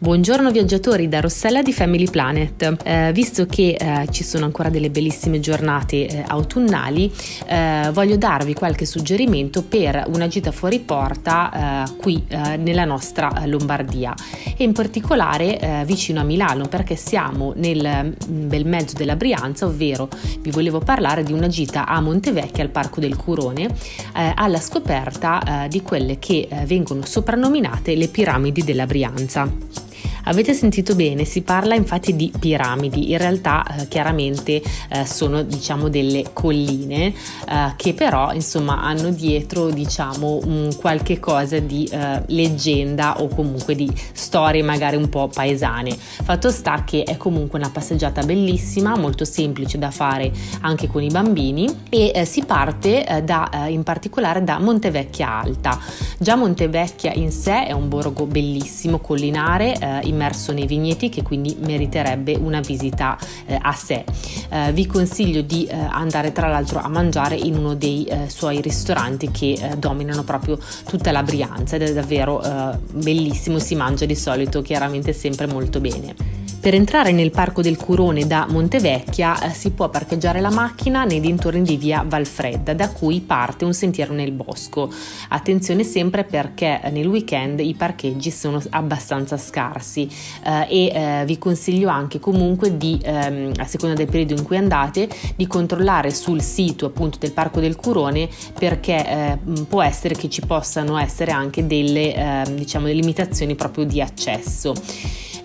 Buongiorno viaggiatori da Rossella di Family Planet. Eh, visto che eh, ci sono ancora delle bellissime giornate eh, autunnali, eh, voglio darvi qualche suggerimento per una gita fuori porta eh, qui eh, nella nostra Lombardia e in particolare vicino a Milano perché siamo nel mm, bel mezzo della Brianza, ovvero vi volevo parlare di una gita a Montevecchia al Parco del Curone alla scoperta di quelle che vengono soprannominate le piramidi della Brianza. Avete sentito bene, si parla infatti di piramidi, in realtà eh, chiaramente eh, sono diciamo delle colline eh, che però insomma hanno dietro diciamo un qualche cosa di eh, leggenda o comunque di storie magari un po' paesane. Fatto sta che è comunque una passeggiata bellissima, molto semplice da fare anche con i bambini e eh, si parte eh, da, in particolare da Montevecchia Alta. Già Montevecchia in sé è un borgo bellissimo, collinare, in immerso nei vigneti che quindi meriterebbe una visita eh, a sé. Eh, vi consiglio di eh, andare tra l'altro a mangiare in uno dei eh, suoi ristoranti che eh, dominano proprio tutta la Brianza ed è davvero eh, bellissimo, si mangia di solito chiaramente sempre molto bene. Per entrare nel Parco del Curone da Montevecchia eh, si può parcheggiare la macchina nei dintorni di via Valfredda, da cui parte un sentiero nel bosco. Attenzione sempre perché nel weekend i parcheggi sono abbastanza scarsi eh, e eh, vi consiglio anche comunque di, ehm, a seconda del periodo in cui andate, di controllare sul sito appunto del Parco del Curone perché eh, può essere che ci possano essere anche delle, ehm, diciamo, limitazioni proprio di accesso.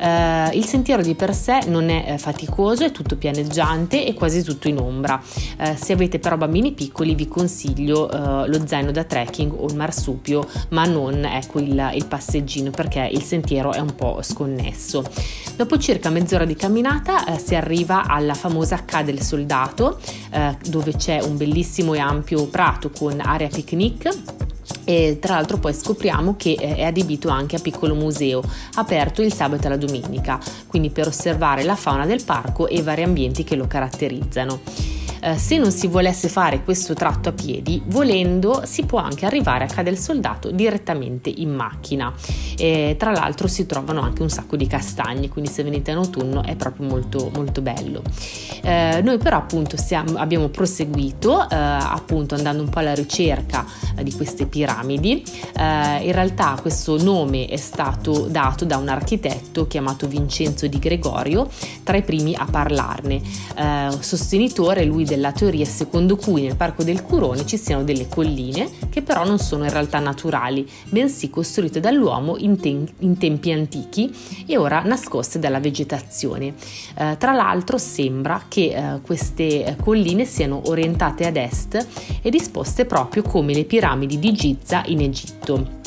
Eh, il sentiero di per sé non è eh, faticoso, è tutto pianeggiante e quasi tutto in ombra. Eh, se avete però bambini piccoli vi consiglio eh, lo zaino da trekking o il marsupio, ma non ecco, il, il passeggino perché il sentiero è un po' sconnesso. Dopo circa mezz'ora di camminata eh, si arriva alla famosa Ca del Soldato, eh, dove c'è un bellissimo e ampio prato con area picnic e tra l'altro poi scopriamo che eh, è adibito anche a piccolo museo, aperto il sabato e la domenica, quindi per osservare la fauna del parco e i vari ambienti che lo caratterizzano. Eh, se non si volesse fare questo tratto a piedi, volendo si può anche arrivare a Cadel Soldato direttamente in macchina. E, tra l'altro si trovano anche un sacco di castagne, quindi se venite in autunno è proprio molto molto bello. Eh, noi però appunto siamo, abbiamo proseguito eh, appunto andando un po' alla ricerca eh, di queste piramidi. Eh, in realtà questo nome è stato dato da un architetto chiamato Vincenzo di Gregorio, tra i primi a parlarne. Sostenitore lui della teoria secondo cui nel Parco del Curone ci siano delle colline che però non sono in realtà naturali, bensì costruite dall'uomo in, te- in tempi antichi e ora nascoste dalla vegetazione. Eh, tra l'altro sembra che eh, queste colline siano orientate ad est e disposte proprio come le piramidi di Giza in Egitto.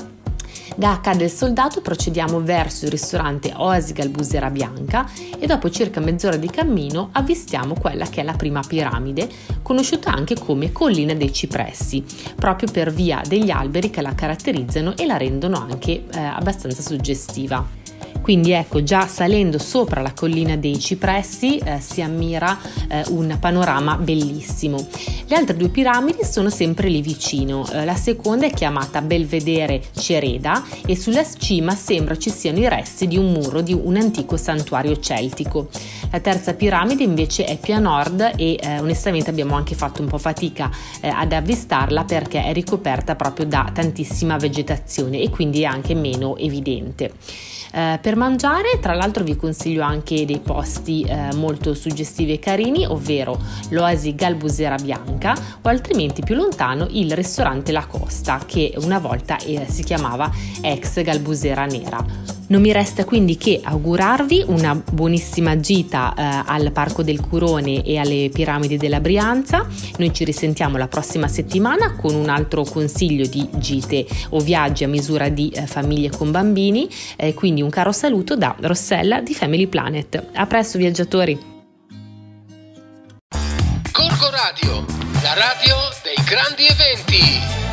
Da H del Soldato procediamo verso il ristorante Oasi Galbusera Bianca e dopo circa mezz'ora di cammino avvistiamo quella che è la prima piramide, conosciuta anche come Collina dei Cipressi, proprio per via degli alberi che la caratterizzano e la rendono anche eh, abbastanza suggestiva. Quindi ecco, già salendo sopra la collina dei cipressi eh, si ammira eh, un panorama bellissimo. Le altre due piramidi sono sempre lì vicino. Eh, la seconda è chiamata Belvedere Cereda e sulla cima sembra ci siano i resti di un muro di un antico santuario celtico. La terza piramide invece è più a nord e eh, onestamente abbiamo anche fatto un po' fatica eh, ad avvistarla perché è ricoperta proprio da tantissima vegetazione e quindi è anche meno evidente. Eh, mangiare, tra l'altro, vi consiglio anche dei posti eh, molto suggestivi e carini, ovvero l'Oasi Galbusera Bianca o altrimenti più lontano il ristorante La Costa, che una volta eh, si chiamava ex Galbusera Nera. Non mi resta quindi che augurarvi una buonissima gita eh, al Parco del Curone e alle piramidi della Brianza. Noi ci risentiamo la prossima settimana con un altro consiglio di gite o viaggi a misura di eh, famiglie con bambini. Eh, quindi un caro saluto da Rossella di Family Planet. A presto viaggiatori! Corco Radio, la radio dei grandi eventi.